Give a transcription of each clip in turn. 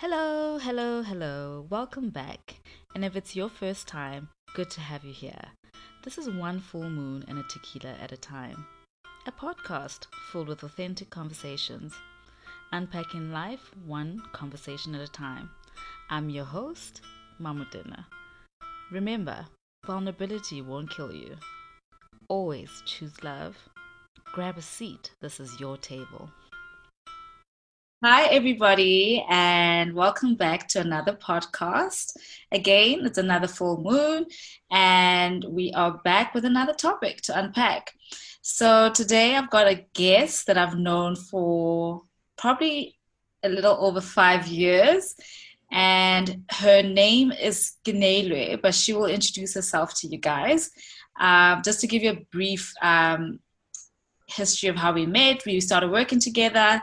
Hello, hello, hello. Welcome back. And if it's your first time, good to have you here. This is One Full Moon and a Tequila at a Time, a podcast filled with authentic conversations, unpacking life one conversation at a time. I'm your host, Mamudina. Remember, vulnerability won't kill you. Always choose love. Grab a seat. This is your table. Hi, everybody, and welcome back to another podcast. Again, it's another full moon, and we are back with another topic to unpack. So, today I've got a guest that I've known for probably a little over five years, and her name is Ginelwe, but she will introduce herself to you guys. Uh, just to give you a brief um, history of how we met, we started working together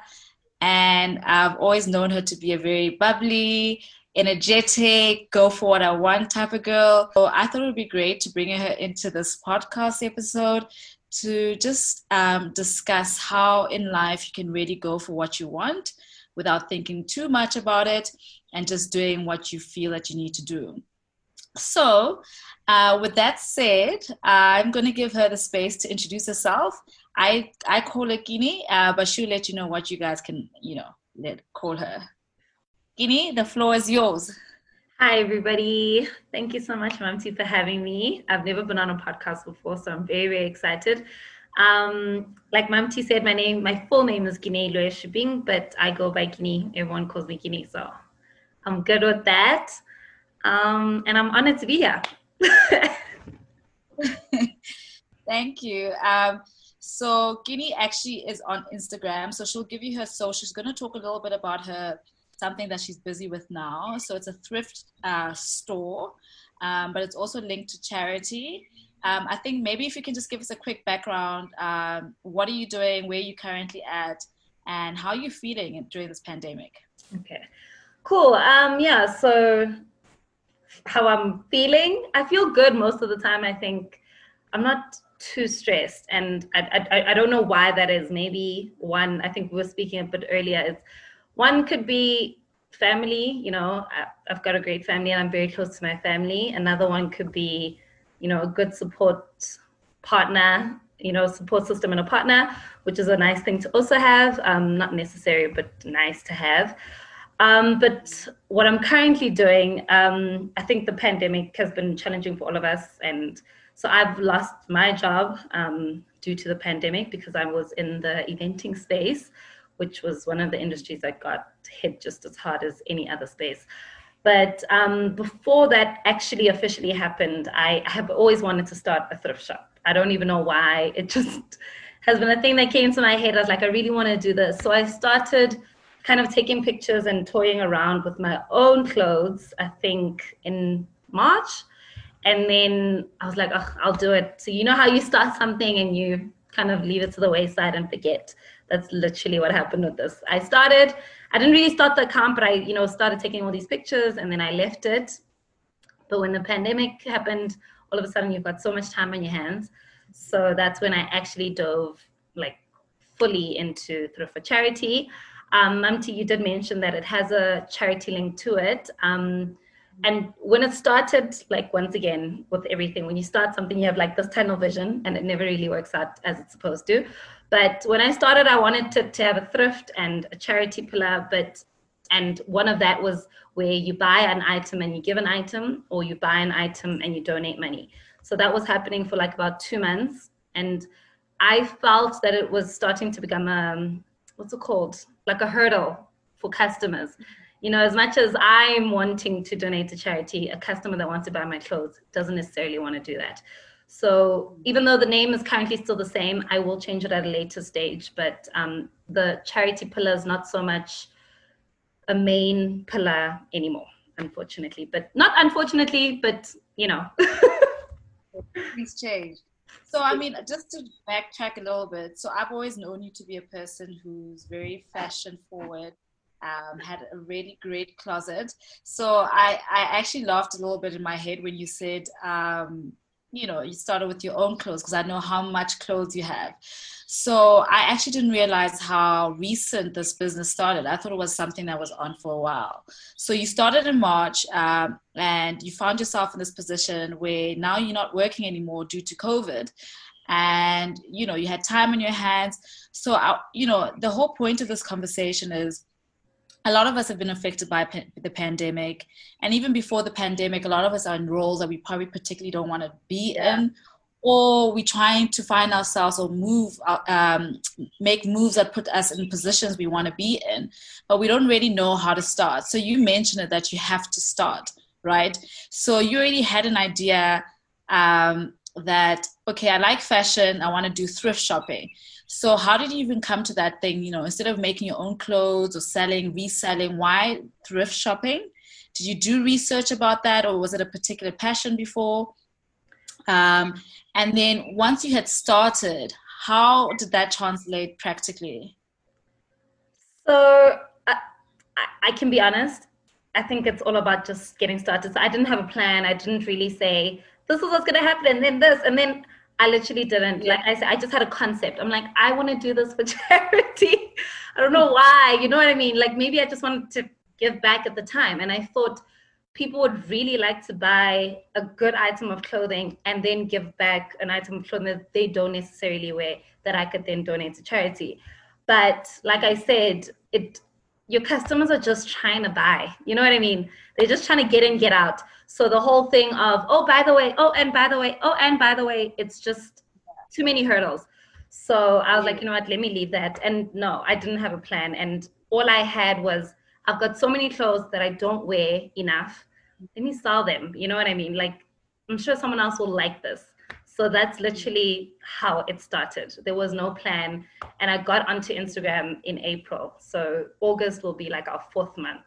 and I've always known her to be a very bubbly, energetic, go for what I want type of girl. So I thought it would be great to bring her into this podcast episode to just um, discuss how in life you can really go for what you want without thinking too much about it and just doing what you feel that you need to do. So, uh, with that said, I'm going to give her the space to introduce herself I I call her Guinea, uh, but she'll let you know what you guys can, you know, let call her. Guinea, the floor is yours. Hi everybody. Thank you so much, Mamti, for having me. I've never been on a podcast before, so I'm very, very excited. Um, like Mamti said, my name, my full name is Guinea Loya Shibing, but I go by Guinea. Everyone calls me Guinea, so I'm good with that. Um, and I'm honored to be here. Thank you. Um, so Guinea actually is on Instagram. So she'll give you her so she's going to talk a little bit about her something that she's busy with now. So it's a thrift uh, store, um, but it's also linked to charity. Um, I think maybe if you can just give us a quick background. Um, what are you doing? Where are you currently at? And how are you feeling during this pandemic? Okay, cool. Um, yeah, so how I'm feeling, I feel good most of the time. I think I'm not too stressed. And I, I, I don't know why that is. Maybe one i think we were speaking a bit earlier is one could be family you know i've got a great family and i'm very close to my family. Another one could be you know a good support partner you know support system and a partner which is a nice thing to also have. Um, not necessary but nice to have. Um, but what i'm currently doing um, i think the pandemic has been challenging for all of us and so I've lost my job um, due to the pandemic because I was in the eventing space, which was one of the industries that got hit just as hard as any other space. But um, before that actually officially happened, I have always wanted to start a thrift shop. I don't even know why. It just has been a thing that came to my head. I was like, I really want to do this. So I started kind of taking pictures and toying around with my own clothes, I think in March and then I was like, oh, I'll do it. So you know how you start something and you kind of leave it to the wayside and forget. That's literally what happened with this. I started, I didn't really start the account, but I, you know, started taking all these pictures and then I left it. But when the pandemic happened, all of a sudden you've got so much time on your hands. So that's when I actually dove like fully into Thrift for Charity. Um, Mamti, you did mention that it has a charity link to it. Um, and when it started like once again with everything when you start something you have like this tunnel vision and it never really works out as it's supposed to. But when i started i wanted to, to have a thrift and a charity pillar but and one of that was where you buy an item and you give an item or you buy an item and you donate money. So that was happening for like about two months and i felt that it was starting to become a um, what's it called? Like a hurdle for customers you know, as much as I'm wanting to donate to charity, a customer that wants to buy my clothes doesn't necessarily want to do that. So even though the name is currently still the same, I will change it at a later stage. But um, the charity pillar is not so much a main pillar anymore, unfortunately. But not unfortunately, but you know. Things change. So I mean, just to backtrack a little bit. So I've always known you to be a person who's very fashion forward, um, had a really great closet. So I, I actually laughed a little bit in my head when you said um, you know, you started with your own clothes because I know how much clothes you have. So I actually didn't realize how recent this business started. I thought it was something that was on for a while. So you started in March um, and you found yourself in this position where now you're not working anymore due to COVID. And, you know, you had time on your hands. So, I, you know, the whole point of this conversation is a lot of us have been affected by the pandemic. And even before the pandemic, a lot of us are in roles that we probably particularly don't want to be yeah. in or we're trying to find ourselves or move, um, make moves that put us in positions we want to be in, but we don't really know how to start. So you mentioned it that you have to start, right? So you already had an idea um, that okay, I like fashion, I want to do thrift shopping. So how did you even come to that thing? You know, instead of making your own clothes or selling, reselling, why thrift shopping? Did you do research about that, or was it a particular passion before? Um, and then once you had started, how did that translate practically? So I, I can be honest. I think it's all about just getting started. So I didn't have a plan. I didn't really say this is what's going to happen, and then this, and then I literally didn't. Yeah. Like I said, I just had a concept. I'm like, I want to do this for charity. I don't know why. You know what I mean? Like maybe I just wanted to give back at the time, and I thought people would really like to buy a good item of clothing and then give back an item of clothing that they don't necessarily wear that I could then donate to charity. But like I said, it your customers are just trying to buy. You know what I mean? They're just trying to get in, get out. So the whole thing of, oh, by the way, oh, and by the way, oh, and by the way, it's just too many hurdles. So I was like, you know what, let me leave that. And no, I didn't have a plan. And all I had was I've got so many clothes that I don't wear enough. Let me sell them. You know what I mean? Like, I'm sure someone else will like this. So that's literally how it started. There was no plan. And I got onto Instagram in April. So August will be like our fourth month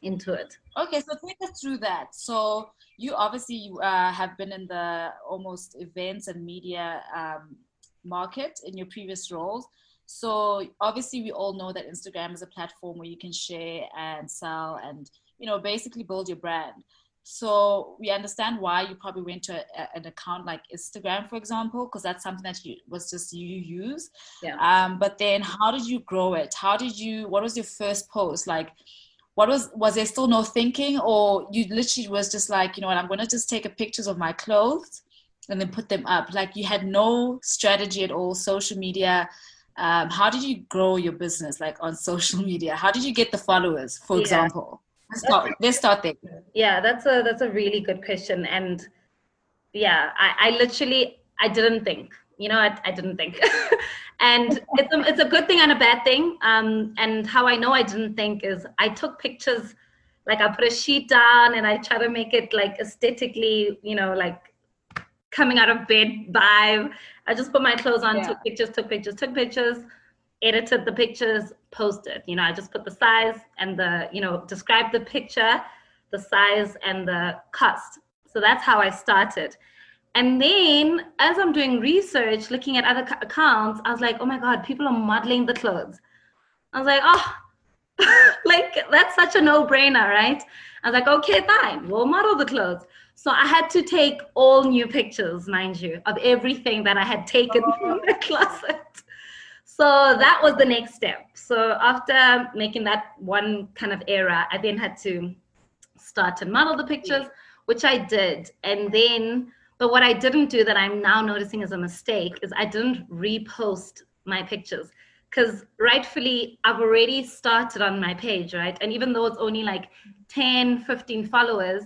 into it. Okay, so take us through that. So you obviously uh, have been in the almost events and media um, market in your previous roles. So obviously, we all know that Instagram is a platform where you can share and sell and you know basically build your brand. So we understand why you probably went to a, an account like Instagram, for example, because that's something that you was just you use. Yeah. Um, but then, how did you grow it? How did you? What was your first post like? What was was there still no thinking, or you literally was just like, you know what, I'm gonna just take a pictures of my clothes and then put them up. Like you had no strategy at all, social media um, how did you grow your business like on social media how did you get the followers for yeah. example let's start, let's start there yeah that's a that's a really good question. And yeah i, I literally i didn't think you know i, I didn't think. And it's a, it's a good thing and a bad thing. Um, and how i know i didn't think is i took pictures like i put a sheet down and i try to make it like aesthetically you know like coming out of bed vibe. I just put my clothes on, yeah. took pictures, took pictures, took pictures, edited the pictures, posted. You know, I just put the size and the, you know, describe the picture, the size and the cost. So that's how I started. And then as I'm doing research, looking at other accounts, I was like, oh my God, people are modeling the clothes. I was like, oh, like that's such a no brainer, right? I was like, okay, fine, we'll model the clothes. So I had to take all new pictures, mind you, of everything that I had taken oh. from the closet. So that was the next step. So after making that one kind of error, I then had to start and model the pictures, which I did. And then, but what I didn't do that I'm now noticing as a mistake is I didn't repost my pictures because rightfully I've already started on my page, right? And even though it's only like 10, 15 followers,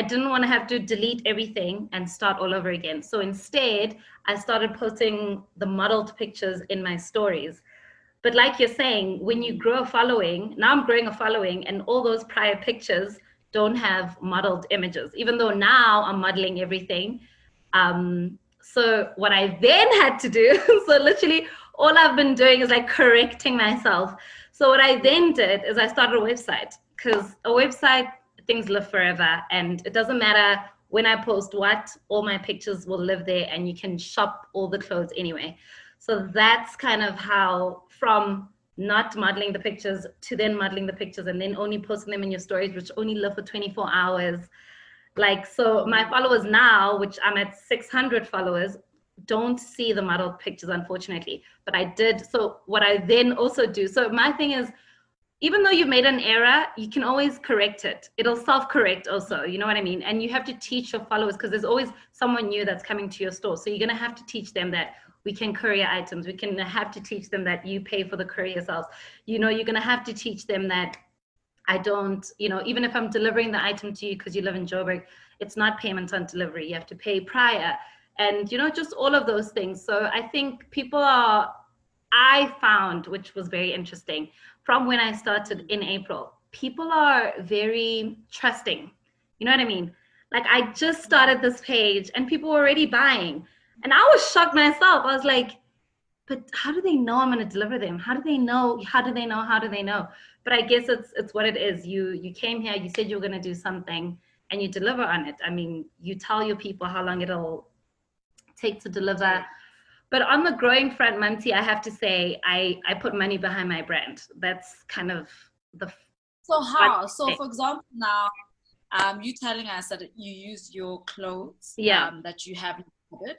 I didn't want to have to delete everything and start all over again. So instead, I started posting the modeled pictures in my stories. But like you're saying, when you grow a following, now I'm growing a following, and all those prior pictures don't have modeled images, even though now I'm modeling everything. Um, so what I then had to do, so literally all I've been doing is like correcting myself. So what I then did is I started a website because a website things live forever and it doesn't matter when I post what, all my pictures will live there and you can shop all the clothes anyway. So that's kind of how from not modeling the pictures to then modeling the pictures and then only posting them in your stories, which only live for 24 hours. Like, so my followers now, which I'm at 600 followers, don't see the model pictures, unfortunately. But I did. So what I then also do, so my thing is, even though you've made an error, you can always correct it. It'll self-correct also, you know what I mean? And you have to teach your followers because there's always someone new that's coming to your store. So you're gonna have to teach them that we can courier items. We can have to teach them that you pay for the courier yourselves. You know, you're gonna have to teach them that I don't, you know, even if I'm delivering the item to you because you live in Joburg, it's not payment on delivery. You have to pay prior. And, you know, just all of those things. So I think people are, I found, which was very interesting, from when I started in April, people are very trusting. You know what I mean? Like I just started this page and people were already buying. And I was shocked myself. I was like, but how do they know I'm going to deliver them? How do they know? How do they know? How do they know? But I guess it's it's what it is. You you came here, you said you were going to do something, and you deliver on it. I mean, you tell your people how long it'll take to deliver. But on the growing front, Mamti, I have to say, I I put money behind my brand. That's kind of the. So how? So for example, now, um, you telling us that you use your clothes, yeah, um, that you have it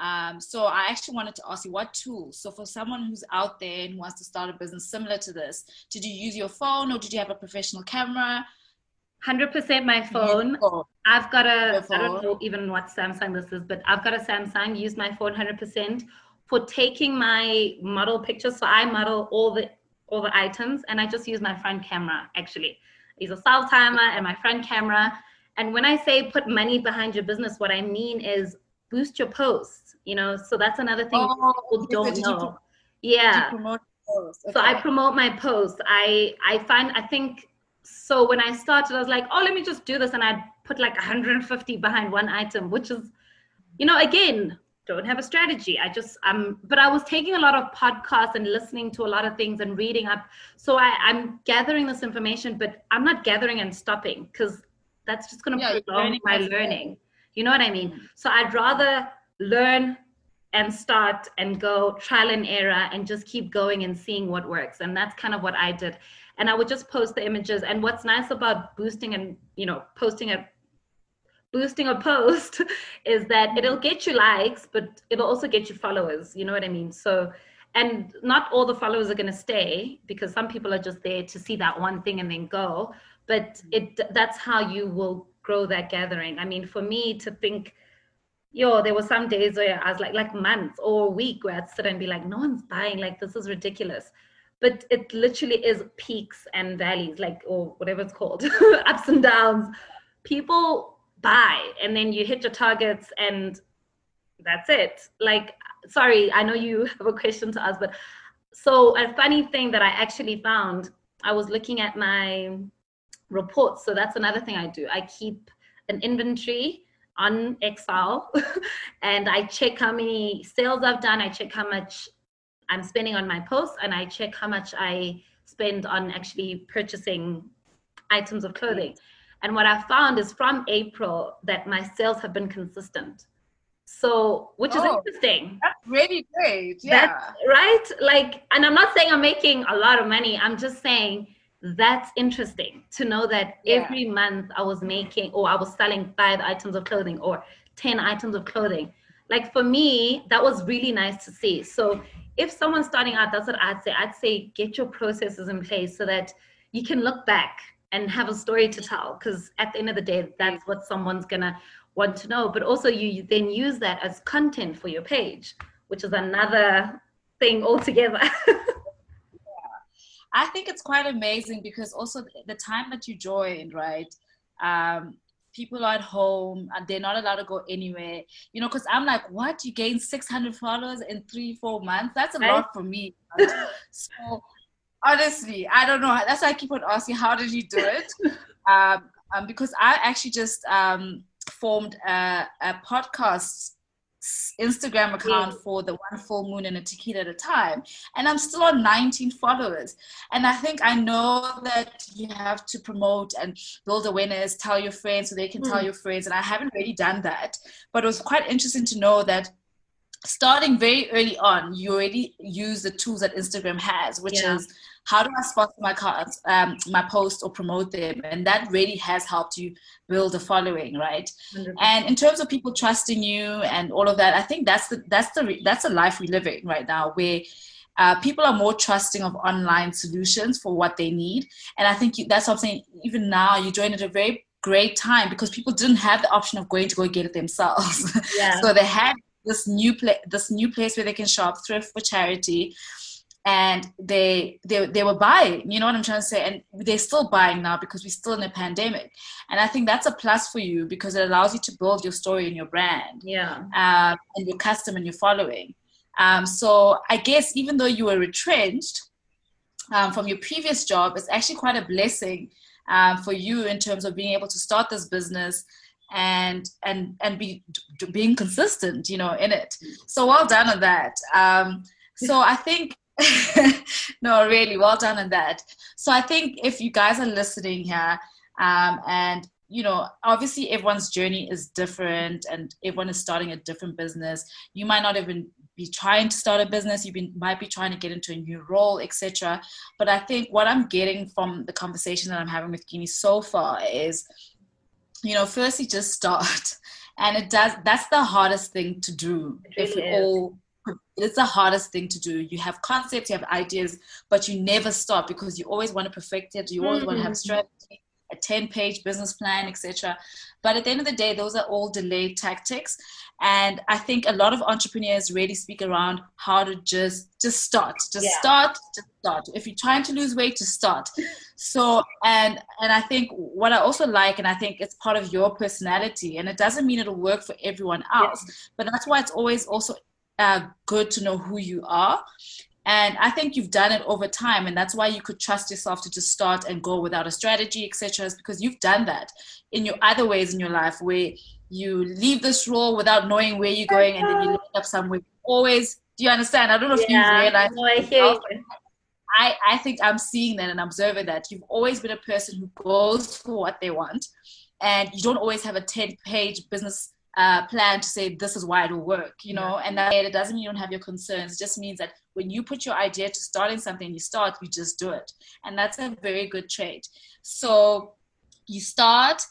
um, so I actually wanted to ask you what tools. So for someone who's out there and wants to start a business similar to this, did you use your phone or did you have a professional camera? Hundred percent my phone. I've got a. I don't know even what Samsung this is, but I've got a Samsung. Use my phone hundred percent for taking my model pictures. So I model all the all the items, and I just use my front camera. Actually, I use a self timer and my front camera. And when I say put money behind your business, what I mean is boost your posts you know so that's another thing oh, people don't know yeah okay. so i promote my posts i i find i think so when i started i was like oh let me just do this and i put like 150 behind one item which is you know again don't have a strategy i just um but i was taking a lot of podcasts and listening to a lot of things and reading up so i i'm gathering this information but i'm not gathering and stopping because that's just going to yeah, prolong my learning you know what I mean? So I'd rather learn and start and go trial and error and just keep going and seeing what works. And that's kind of what I did. And I would just post the images. And what's nice about boosting and, you know, posting a boosting a post is that it'll get you likes, but it'll also get you followers. You know what I mean? So and not all the followers are going to stay because some people are just there to see that one thing and then go but it that's how you will grow that gathering. I mean, for me to think, yo, there were some days where I was like, like months or a week where I'd sit and be like, no one's buying, like, this is ridiculous. But it literally is peaks and valleys, like, or whatever it's called, ups and downs. People buy, and then you hit your targets, and that's it. Like, sorry, I know you have a question to ask, but so a funny thing that I actually found, I was looking at my reports. So that's another thing I do. I keep an inventory on Excel and I check how many sales I've done. I check how much I'm spending on my posts and I check how much I spend on actually purchasing items of clothing. And what I found is from April that my sales have been consistent. So, which is oh, interesting. That's really great. Yeah. That's, right? Like, and I'm not saying I'm making a lot of money. I'm just saying that's interesting to know that yeah. every month I was making or I was selling five items of clothing or 10 items of clothing. Like for me, that was really nice to see. So if someone's starting out, that's what I'd say. I'd say get your processes in place so that you can look back and have a story to tell. Because at the end of the day, that's what someone's gonna want to know. But also you then use that as content for your page, which is another thing altogether. I think it's quite amazing because also the time that you joined, right? Um, people are at home and they're not allowed to go anywhere, you know, because I'm like, what? You gain 600 followers in three, four months? That's a lot for me. so honestly, I don't know. That's why I keep on asking, how did you do it? um, um, because I actually just um, formed a, a podcast Instagram account for the one full moon and a tequila at a time. And I'm still on 19 followers. And I think I know that you have to promote and build awareness, tell your friends so they can mm. tell your friends. And I haven't really done that. But it was quite interesting to know that starting very early on, you already use the tools that Instagram has, which Yeah. is how do I sponsor my cards, um, my post or promote them, and that really has helped you build a following, right? 100%. And in terms of people trusting you and all of that, I think that's the that's the that's the life we're living right now, where uh, people are more trusting of online solutions for what they need. And I think you, that's what I'm saying. Even now, you join at a very great time because people didn't have the option of going to go get it themselves. yeah. so they had this new place, this new place where they can shop, thrift for charity, and they they they were buying. You know what I'm trying to say? And they're still buying now because we're still in a pandemic. And I think that's a plus for you because it allows you to build your story and your brand yeah. um, and your custom and your following. Um, so I guess even though you were retrenched um, from your previous job, it's actually quite a blessing um, for you in terms of being able to start this business and and and be being consistent, you know, in it. So well done on that. Um, so I think. no, really, well done on that. So I think if you guys are listening here, um, and you know, obviously everyone's journey is different, and everyone is starting a different business. You might not even be trying to start a business. You be, might be trying to get into a new role, etc. But I think what I'm getting from the conversation that I'm having with Guinea so far is, you know, firstly just start, and it does. That's the hardest thing to do. It if we really is. all it's the hardest thing to do. You have concepts, you have ideas, but you never stop because you always want to perfect it. You always want to have mm-hmm. strategy, a 10 page business plan, etc. But at the end of the day, those are all delayed tactics. And I think a lot of entrepreneurs really speak around how to just just start. Just Yeah. start, just start. If you're trying to lose weight, just start. So and and I think what I also like, and I think it's part of your personality, and it doesn't mean it'll work for everyone else, but that's why it's always also uh, good to know who you are. And I think you've done it over time, and that's why you could trust yourself to just start and go without a strategy, etc. Is because you've done that in your other ways in your life where you leave this role without knowing where you're going, and then you end up somewhere. Always, do you understand? I don't know if you Yeah. realize. No, I hear you. I, I think I'm seeing that and observing that you've always been a person who goes for what they want, and you don't always have a 10 page business uh, plan to say this is why it will work, you know, and that it doesn't mean you don't have your concerns. It just means that when you put your idea to starting something, you start, you just do it, and that's a very good trait. So you start,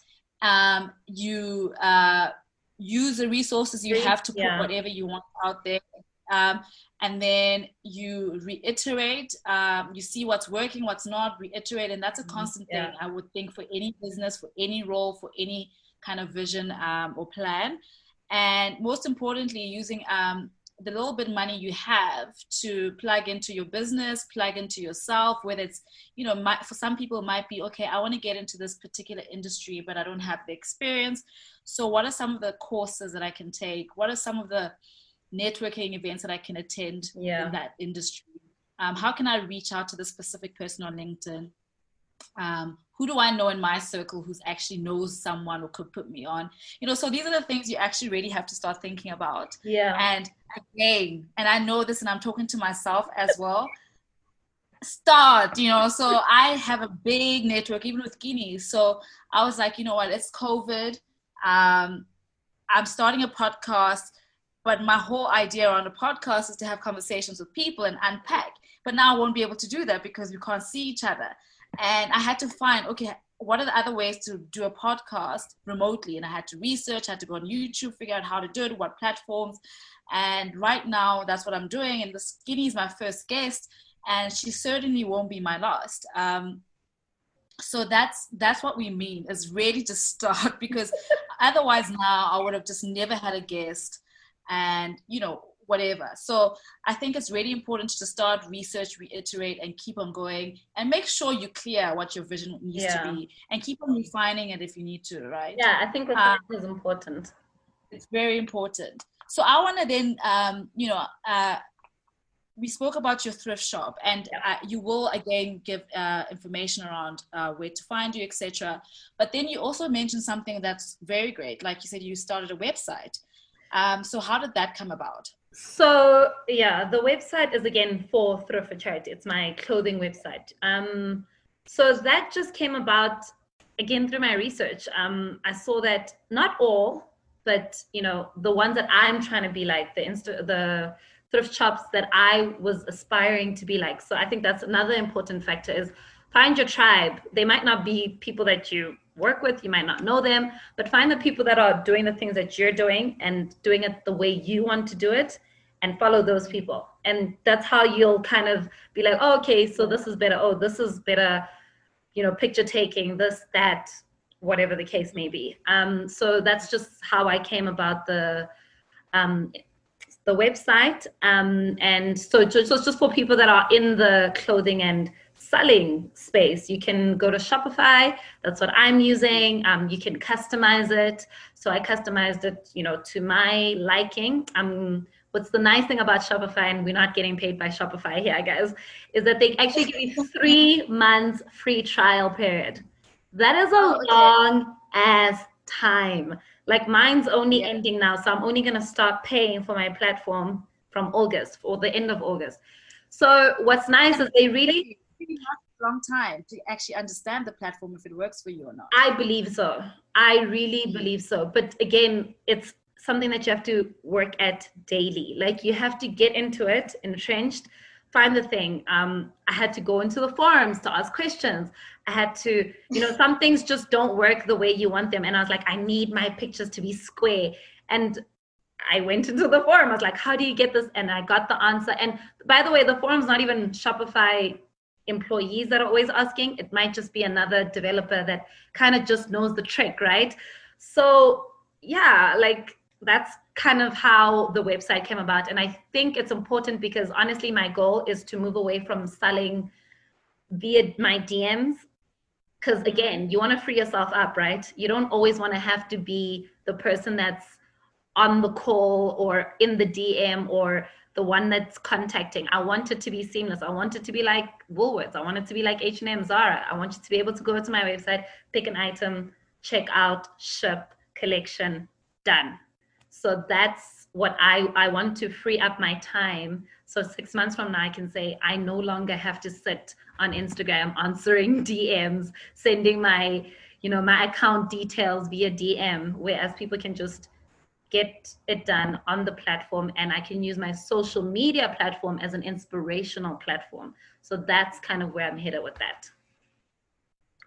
um, you uh, use the resources you have to put yeah. whatever you want out there. Um, and then you reiterate um, you see what's working what's not reiterate and that's a constant Mm-hmm. Yeah. thing i would think for any business for any role for any kind of vision um, or plan and most importantly using um, the little bit money you have to plug into your business plug into yourself whether it's you know might, for some people it might be okay i want to get into this particular industry but i don't have the experience so what are some of the courses that i can take what are some of the networking events that I can attend Yeah. in that industry? Um, how can I reach out to the specific person on LinkedIn? Um, who do I know in my circle who's actually knows someone or could put me on? You know, so these are the things you actually really have to start thinking about. Yeah. And again, and I know this, and I'm talking to myself as well. Start, you know. So I have a big network, even with Guinea. So I was like, you know what? It's COVID. Um, I'm starting a podcast, but my whole idea around a podcast is to have conversations with people and unpack. But now I won't be able to do that because we can't see each other. And I had to find, okay, what are the other ways to do a podcast remotely? And I had to research, I had to go on YouTube, figure out how to do it, what platforms. And right now, that's what I'm doing. And the Skinny is my first guest, and she certainly won't be my last. Um, so that's that's what we mean is really to start because otherwise now I would have just never had a guest and you know whatever. So i think it's really important to start research reiterate and keep on going and make sure you clear what your vision needs Yeah. to be and keep on refining it if you need to right? Yeah, I think Uh, reflection is important. it's very important. So i want to then um, you know uh, we spoke about your thrift shop and uh, you will again give uh, information around uh, where to find you etc but then you also mentioned something that's very great. Like you said you started a website. Um, so how did that come about So yeah, the website is again for Thrift for Charity. It's my clothing website. Um, so that just came about again through my research. Um, I saw that not all, but you know the ones that i'm trying to be like the insta the thrift shops that i was aspiring to be like so i think that's another important factor is find your tribe they might not be people that you work with you might not know them but find the people that are doing the things that you're doing and doing it the way you want to do it and follow those people. And that's how you'll kind of be like oh, okay so this is better. Oh this is better you know picture taking this that whatever the case may be. Um, so that's just how i came about the um, the website. Um, and so just, just for people that are in the clothing and selling space. You can go to Shopify. That's what i'm using. Um, you can customize it. So i customized it you know to my liking. I'm what's the nice thing about Shopify, and we're not getting paid by Shopify here, guys, is that they actually give you three months free trial period. That is a oh, okay. long ass time. Like mine's only yeah. ending now, so I'm only gonna start paying for my platform from August or the end of August. So what's nice is they really have a long time to actually understand the platform if it works for you or not. I believe so. I really believe so. But again, it's something that you have to work at daily. Like you have to get into it, entrenched, find the thing. Um, I had to go into the forums to ask questions. I had to, you know, some things just don't work the way you want them. And I was like, I need my pictures to be square. And I went into the forum. I was like, how do you get this? And I got the answer. And by the way, the forum's not even Shopify employees that are always asking. It might just be another developer that kind of just knows the trick, right? So yeah, like that's kind of how the website came about. And I think it's important because honestly, my goal is to move away from selling via my DMs. Because again, you want to free yourself up, right? You don't always want to have to be the person that's on the call or in the DM or the one that's contacting. I want it to be seamless. I want it to be like Woolworths. I want it to be like H&M, Zara. I want you to be able to go to my website, pick an item, check out, ship, collection, done so that's what I, I want to free up my time. So six months from now, I can say I no longer have to sit on Instagram answering DMs, sending my, you know, my account details via DM, whereas people can just get it done on the platform and I can use my social media platform as an inspirational platform. So that's kind of where I'm headed with that.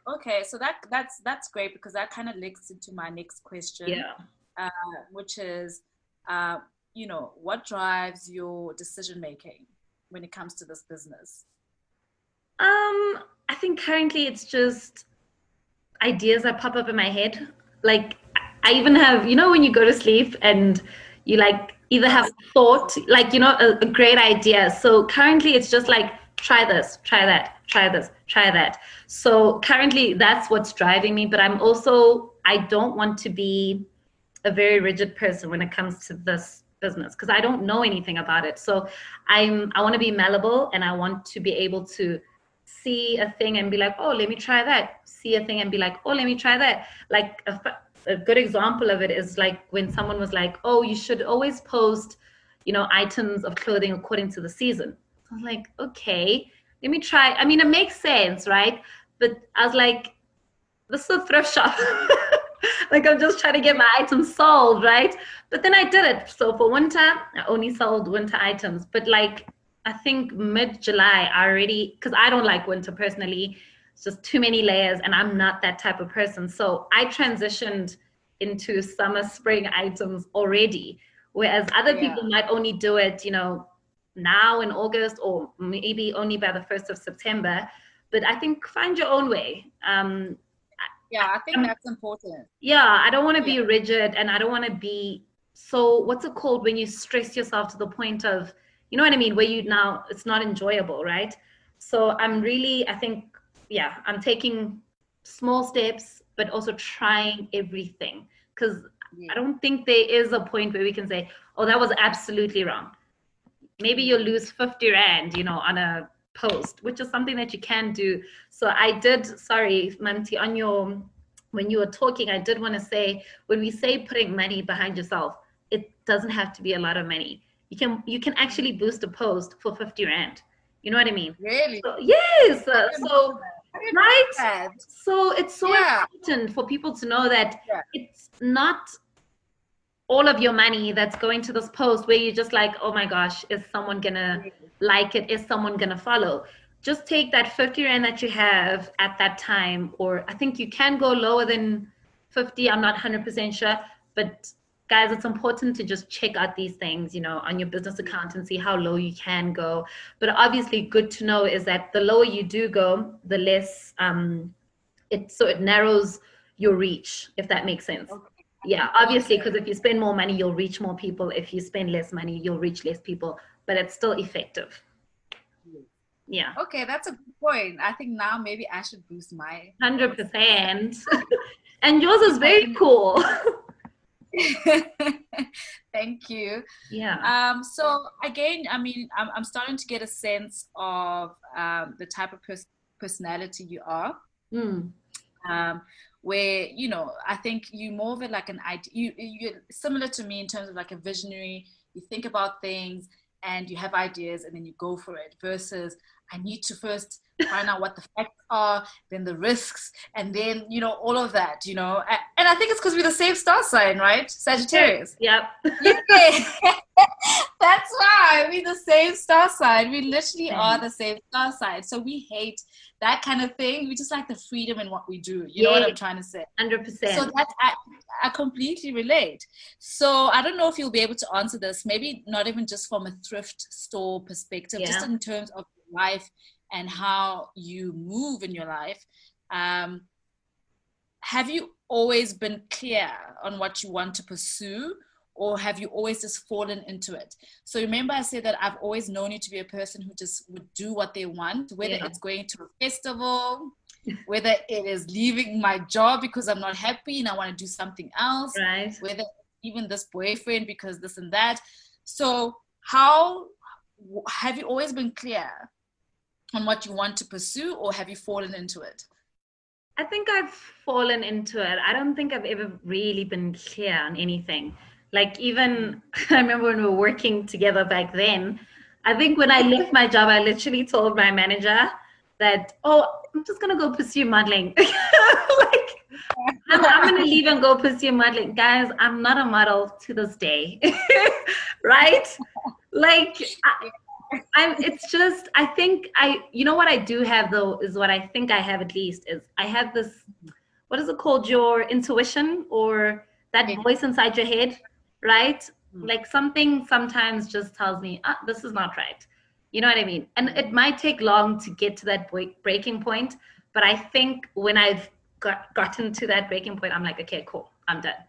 Okay, so that that's that's great because that kind of links into my next question. Yeah uh, which is, uh, you know, what drives your decision making when it comes to this business? Um, I think currently it's just ideas that pop up in my head. Like I even have, you know, when you go to sleep and you like either have thought, like you know, a, a great idea. So currently it's just like try this, try that, try this, try that. So currently that's what's driving me. But I'm also I don't want to be a very rigid person when it comes to this business because I don't know anything about it. So I'm I want to be malleable and I want to be able to see a thing and be like, oh, let me try that. See a thing and be like, oh, let me try that. Like a, a good example of it is like when someone was like, oh, you should always post, you know, items of clothing according to the season. I was like, okay, let me try. I mean, it makes sense, right? But I was like, this is a thrift shop. like I'm just trying to get my items sold, right? But then I did it. So for winter, I only sold winter items. But like I think mid July, I already because I don't like winter personally. It's just too many layers, and I'm not that type of person. So I transitioned into summer spring items already, whereas other yeah. people might only do it, you know, now in August or maybe only by the first of September. But I think find your own way. Um, yeah i think um, that's important. yeah i don't want to be rigid and i don't want to be so what's it called when you stress yourself to the point of you know what i mean where you now it's not enjoyable right? So i'm really i think yeah i'm taking small steps but also trying everything. Because yeah. i don't think there is a point where we can say oh that was absolutely wrong. Maybe you'll lose 50 rand you know on a post, which is something that you can do. So I did, sorry, Mamti, on your, when you were talking, I did want to say, when we say putting money behind yourself, it doesn't have to be a lot of money. You can, you can actually boost a post for 50 Rand. You know what I mean? Really? So, yes. Uh, so, right? So it's so yeah. important for people to know that yeah. it's not all of your money that's going to this post where you're just like, oh my gosh, is someone gonna like it? Is someone gonna follow? Just take that 50 Rand that you have at that time, or I think you can go lower than 50. I'm not 100% sure, but guys, it's important to just check out these things, you know, on your business account and see how low you can go. But obviously, good to know is that the lower you do go, the less um, it so it narrows your reach, if that makes sense. Okay. Yeah, obviously, because if you spend more money, you'll reach more people. If you spend less money, you'll reach less people, but it's still effective. Yeah. Okay, that's a good point. I think now maybe I should boost my. 100%. and yours is very cool. Thank you. Yeah. Um, so again, I mean, I'm, I'm starting to get a sense of um, the type of pers- personality you are. Mm. Um, where you know, I think you more of it like an idea. You you're similar to me in terms of like a visionary. You think about things and you have ideas and then you go for it. Versus, I need to first find out what the facts are, then the risks, and then you know all of that. You know, and I think it's because we're the same star sign, right? Sagittarius. Yep. yeah. That's why we're the same star sign. We literally same. are the same star sign. So we hate that kind of thing. We just like the freedom in what we do. You yeah. know what I'm trying to say? Hundred percent. So that I, I completely relate. So I don't know if you'll be able to answer this. Maybe not even just from a thrift store perspective, yeah. just in terms of life and how you move in your life. Um, have you always been clear on what you want to pursue? Or have you always just fallen into it? So remember, I said that I've always known you to be a person who just would do what they want, whether yeah. it's going to a festival, whether it is leaving my job because I'm not happy and I want to do something else, right. whether even this boyfriend because this and that. So, how have you always been clear on what you want to pursue, or have you fallen into it? I think I've fallen into it. I don't think I've ever really been clear on anything. Like, even I remember when we were working together back then, I think when I left my job, I literally told my manager that, oh, I'm just going to go pursue modeling. like, I'm, I'm going to leave and go pursue modeling. Guys, I'm not a model to this day. right? Like, I, I'm, it's just I think I you know what I do have though is what I think I have at least is I have this what is it called your intuition or that voice inside your head right mm-hmm. like something sometimes just tells me ah, this is not right you know what I mean and it might take long to get to that breaking point but I think when I've got, gotten to that breaking point I'm like okay cool I'm done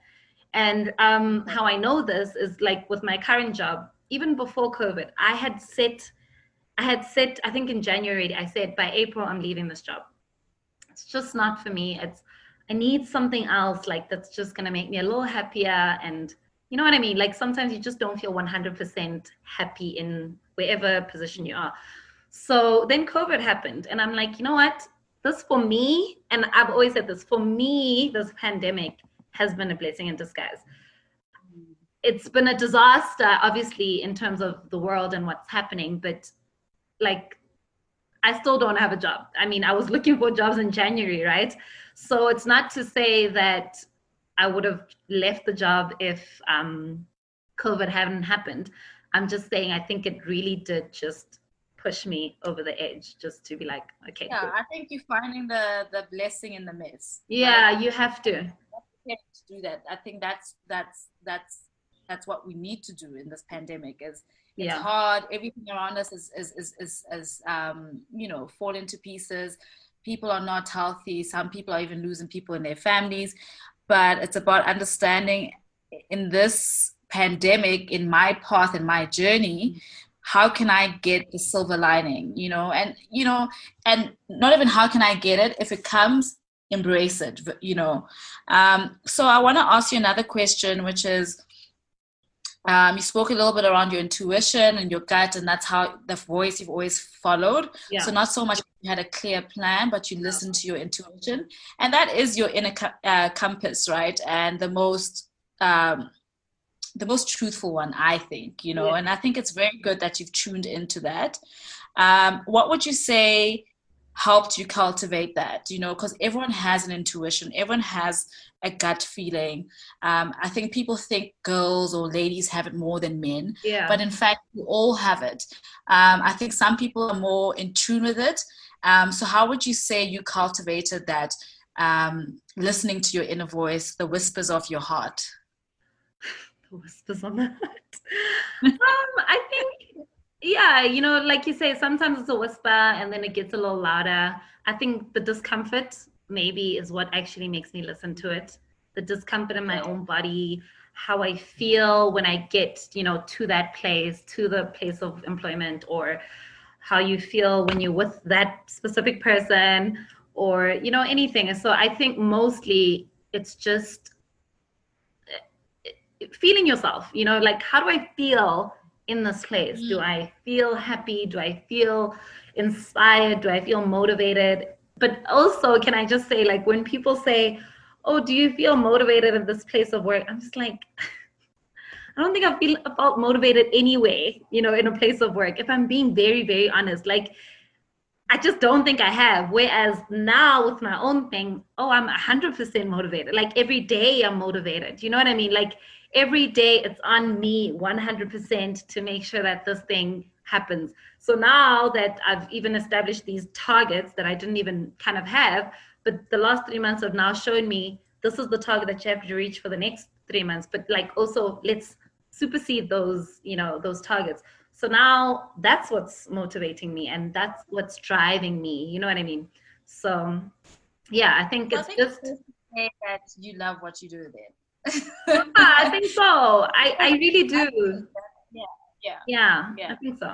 and um, how I know this is like with my current job even before COVID, I had set, I had set, I think in January, I said by April, I'm leaving this job. It's just not for me. It's, I need something else like that's just going to make me a little happier. And you know what I mean? Like sometimes you just don't feel 100% happy in wherever position you are. So then COVID happened. And I'm like, you know what? This for me, and I've always said this, for me, this pandemic has been a blessing in disguise it's been a disaster, obviously, in terms of the world and what's happening. But like, I still don't have a job. I mean, I was looking for jobs in January, right? So it's not to say that I would have left the job if um, COVID hadn't happened. I'm just saying, I think it really did just push me over the edge, just to be like, okay. Yeah, I think you're finding the the blessing in the mess. Yeah, right? you have to. You have to do that. I think that's that's that's that's what we need to do in this pandemic is it's yeah. hard everything around us is is is is, is um, you know falling to pieces people are not healthy some people are even losing people in their families but it's about understanding in this pandemic in my path in my journey how can i get the silver lining you know? And you know and not even how can i get it if it comes embrace it you know? Um, so i want to ask you another question which is um, you spoke a little bit around your intuition and your gut, and that's how the voice you've always followed. Yeah. So not so much you had a clear plan, but you listened to your intuition, and that is your inner uh, compass, right? And the most um, the most truthful one, I think. You know, yeah. and I think it's very good that you've tuned into that. Um, what would you say helped you cultivate that you know because everyone has an intuition everyone has a gut feeling um, i think people think girls or ladies have it more than men Yeah. but in fact we all have it um, i think some people are more in tune with it um, so how would you say you cultivated that um, listening to your inner voice the whispers of your heart the whispers on that. um, I think, yeah, you know, like you say, sometimes it's a whisper and then it gets a little louder. I think the discomfort maybe is what actually makes me listen to it. The discomfort in my own body, how I feel when I get, you know, to that place, to the place of employment, or how you feel when you're with that specific person, or, you know, anything. So I think mostly it's just eh, feeling yourself you know like how do i feel in this place? Do mm-hmm. i feel happy? Do i feel inspired? Do i feel motivated but also can i just say like when people say oh do you feel motivated at this place of work i'm just like i don't think i feel I felt motivated anyway you know in a place of work if i'm being very very honest like I just don't think I have. Whereas now with my own thing, oh, I'm 100% motivated. Like every day I'm motivated. You know what I mean? Like every day it's on me 100% to make sure that this thing happens. So now that I've even established these targets that I didn't even kind of have, but the last three months have now shown me this is the target that you have to reach for the next three months. But like also let's supersede those, you know, those targets. So now that's what's motivating me and that's what's driving me. You know what I mean? So yeah, I think I it's think just it's to say that you love what you do then yeah, I think so. I, I really do. yeah Yeah, Yeah. I think so.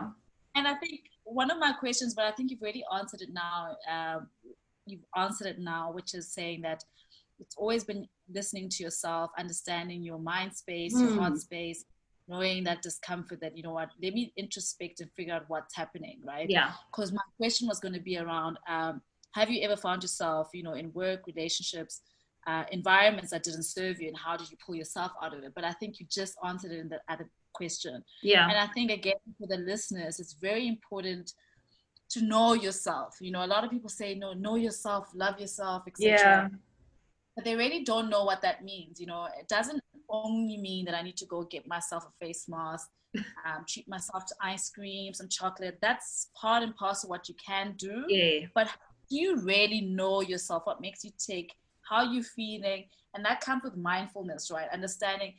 And I think one of my questions, but I think you've already answered it now. Um, you've answered it now, which is saying that it's always been listening to yourself, understanding your mind space, your heart Mm. space, knowing that discomfort. That you know what, let me introspect and figure out what's happening, right? Yeah. Because my question was going to be around: um, Have you ever found yourself, you know, in work relationships? Uh, environments that didn't serve you and how did you pull yourself out of it but i think you just answered it in the other question Yeah. and I think again for the listeners, it's very important to know yourself. You know, a lot of people say, no, know yourself, love yourself, etc. Yeah. But they really don't know what that means. You know, it doesn't only mean that I need to go get myself a face mask, um, treat myself to ice cream, some chocolate. That's part and parcel what you can do. Yeah. But do you really know yourself? What makes you tick? How you feeling? And that comes with mindfulness, right? Understanding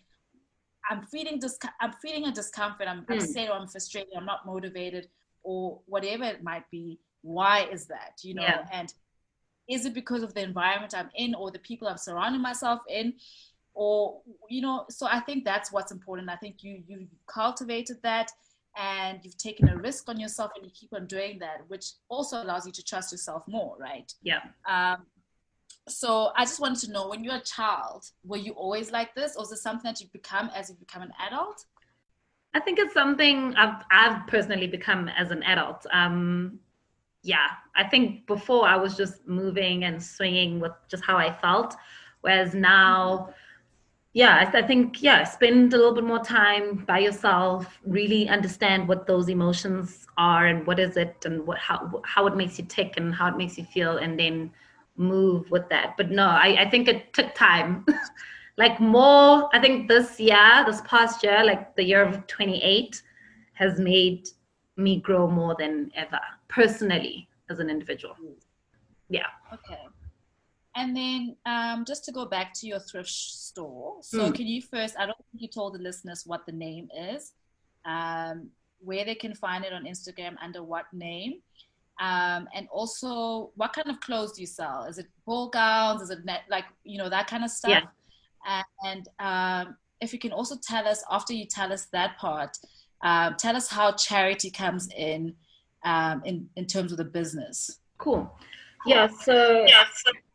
I'm feeling dis- I'm feeling a discomfort. I'm Hmm. upset or I'm frustrated. I'm not motivated or whatever it might be. Why is that? You know, Yeah. and is it because of the environment I'm in or the people I'm surrounding myself in? Or you know, so I think that's what's important. I think you you cultivated that and you've taken a risk on yourself and you keep on doing that, which also allows you to trust yourself more, right? Yeah. Um, so I just wanted to know when you're a child, were you always like this, or is it something that you've become as you become an adult? I think it's something I've I've personally become as an adult. Um, yeah, I think before I was just moving and swinging with just how I felt, whereas now, yeah, I, I think yeah, spend a little bit more time by yourself, really understand what those emotions are and what is it and what how how it makes you tick and how it makes you feel, and then move with that. But no, I, I think it took time. like more i think this year this past year like the year of 28 has made me grow more than ever personally as an individual yeah Okay. And then um, just to go back to your thrift store, so Mm. can you first? I don't think you told the listeners what the name is, um, where they can find it on Instagram, under what name, um, and also what kind of clothes do you sell? Is it ball gowns? Is it net, like you know that kind of stuff? Yeah. And um, if you can also tell us after you tell us that part, um, tell us how charity comes in um, in in terms of the business. cool yeah so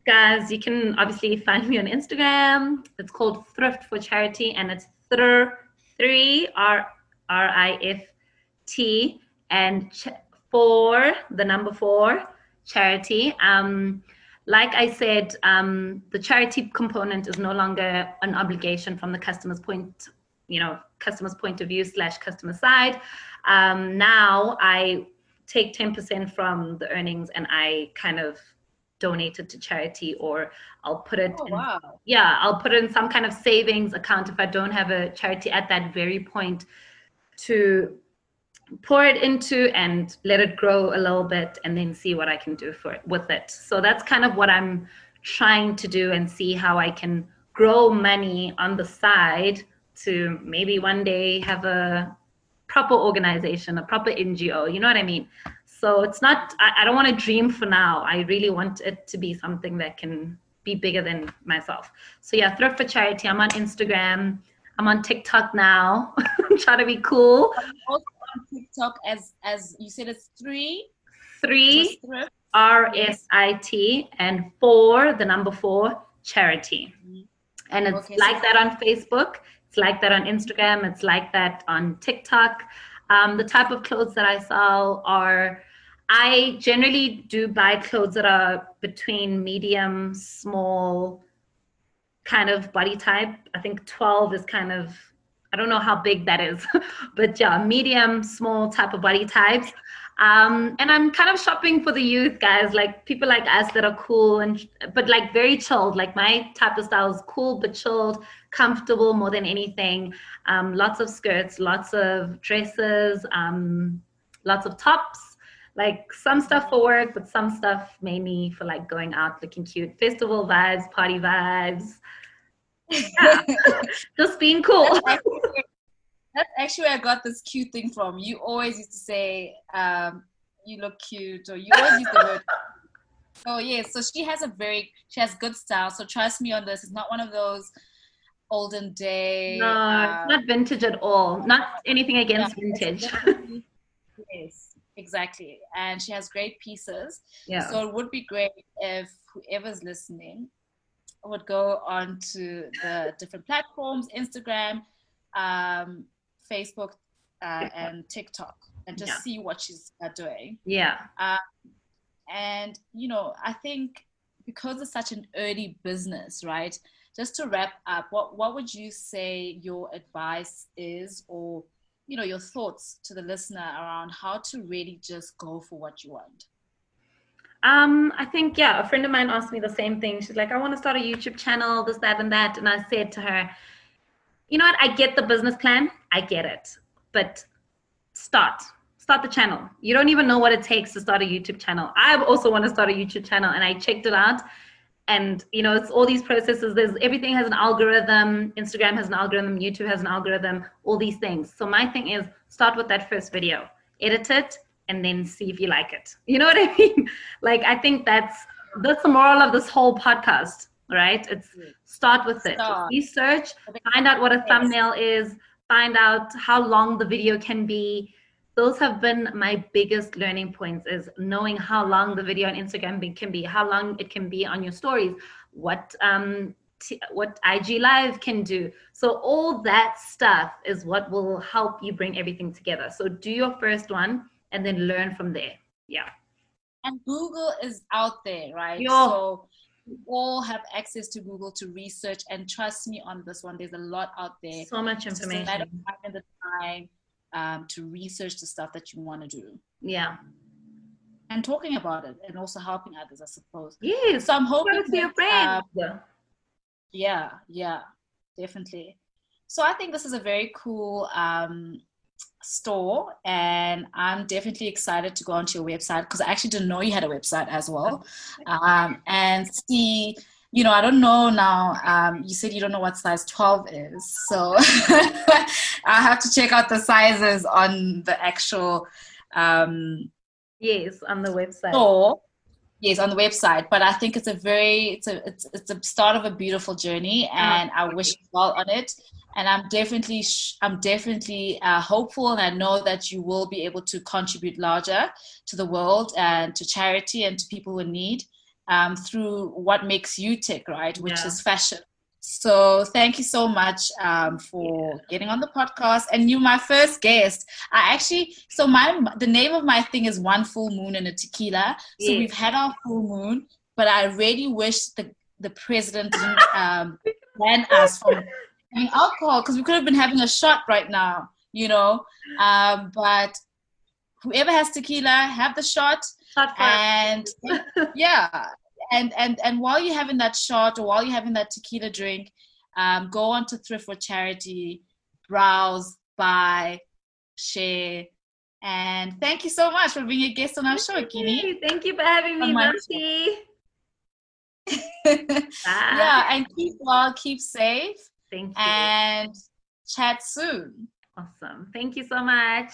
guys you can obviously find me on instagram it's called thrift for charity and it's thr three r r i f t and ch- four the number four charity um like I said, um, the charity component is no longer an obligation from the customer's point, you know, customer's point of view slash customer side. Um, now I take 10% from the earnings and I kind of donate it to charity or I'll put it Oh in, wow. yeah, I'll put it in some kind of savings account if I don't have a charity at that very point to pour it into and let it grow a little bit and then see what I can do for it with it. So that's kind of what I'm trying to do and see how I can grow money on the side to maybe one day have a proper organization, a proper NGO. You know what I mean? So it's not, I, I don't want to dream for now. I really want it to be something that can be bigger than myself. So yeah, Thrift for Charity. I'm on Instagram. I'm on TikTok now. I'm trying to be cool. TikTok as as you said it's three. Three. R S I T and four, the number four, charity. And it's Okay, so- like that on Facebook. It's like that on Instagram. It's like that on TikTok. Um, the type of clothes that I sell are, I generally do buy clothes that are between medium, small, kind of body type. I think 12 is kind of, I don't know how big that is, but yeah, medium, small type of body types. Um, and I'm kind of shopping for the youth guys, like people like us that are cool and but like very chilled. Like my type of style is cool but chilled, comfortable more than anything. Um, lots of skirts, lots of dresses, um, lots of tops. Like some stuff for work, but some stuff mainly for like going out, looking cute, festival vibes, party vibes. Yeah. Just being cool. That's actually, that's actually where I got this cute thing from. You always used to say, um, "You look cute," or you always use the word. Oh yeah, so she has a very she has good style. So trust me on this. It's not one of those olden day. No, it's not vintage at all. Not anything against Yeah, vintage. yes, exactly. And she has great pieces. Yeah. So it would be great if whoever's listening would go on to the different platforms, Instagram, um, Facebook, uh, and TikTok, and just Yeah. see what she's uh, doing. yeah. And you know, I think because it's such an early business, right? Just to wrap up, what what would you say your advice is, or you know, your thoughts to the listener around how to really just go for what you want? Um, I think yeah, a friend of mine asked me the same thing. She's like, I want to start a YouTube channel, this, that, and that. And I said to her, you know what? I get the business plan, I get it, but start, start the channel. You don't even know what it takes to start a YouTube channel. I also want to start a YouTube channel, and I checked it out. And you know, it's all these processes. There's everything has an algorithm. Instagram has an algorithm. YouTube has an algorithm. All these things. So my thing is, start with that first video, edit it, and then see if you like it. You know what I mean? Like I think that's that's the moral of this whole podcast, right? It's start with it. Start. Research, find out what a thumbnail is, find out how long the video can be. Those have been my biggest learning points is knowing how long the video on Instagram be- can be, how long it can be on your stories, what um t- what IG live can do. So all that stuff is what will help you bring everything together. So do your first one and then learn from there. Yeah. And Google is out there, right? Yeah. So we all have access to Google to research. And trust me on this one, there's a lot out there. So much It's just a matter of information. finding the time um, to research the stuff that you want to do Yeah. and talking about it and also helping others, I suppose. Yeah. So I'm hoping to your friends. um, Yeah, yeah, definitely. So I think this is a very cool um, store, and I'm definitely excited to go onto your website because I actually didn't know you had a website as well, um, and see. You know, I don't know now. Um, you said you don't know what size 12 is, so I have to check out the sizes on the actual um, yes, on the website. store yes on the website but i think it's a very it's a it's, it's a start of a beautiful journey and i wish you well on it. And i'm definitely sh- i'm definitely uh, hopeful and i know that you will be able to contribute larger to the world and to charity and to people in need um, through what makes you tick right which Yeah. is fashion so thank you so much um, for getting on the podcast. And you my first guest. I actually so my the name of my thing is one full moon and a tequila. So we've had our full moon but i really wish the the president didn't um, ban us from having alcohol because we could have been having a shot right now you know? Um, but whoever has tequila, have the. Shot. And yeah, and and and while you're having that shot or while you're having that tequila drink, um, go on to Thrift for Charity, browse, buy, share. And thank you so much for being a guest on our show, Kini. Thank you for having me, Nancy. yeah, and keep well, keep safe. Thank you. And chat soon. Awesome. Thank you so much.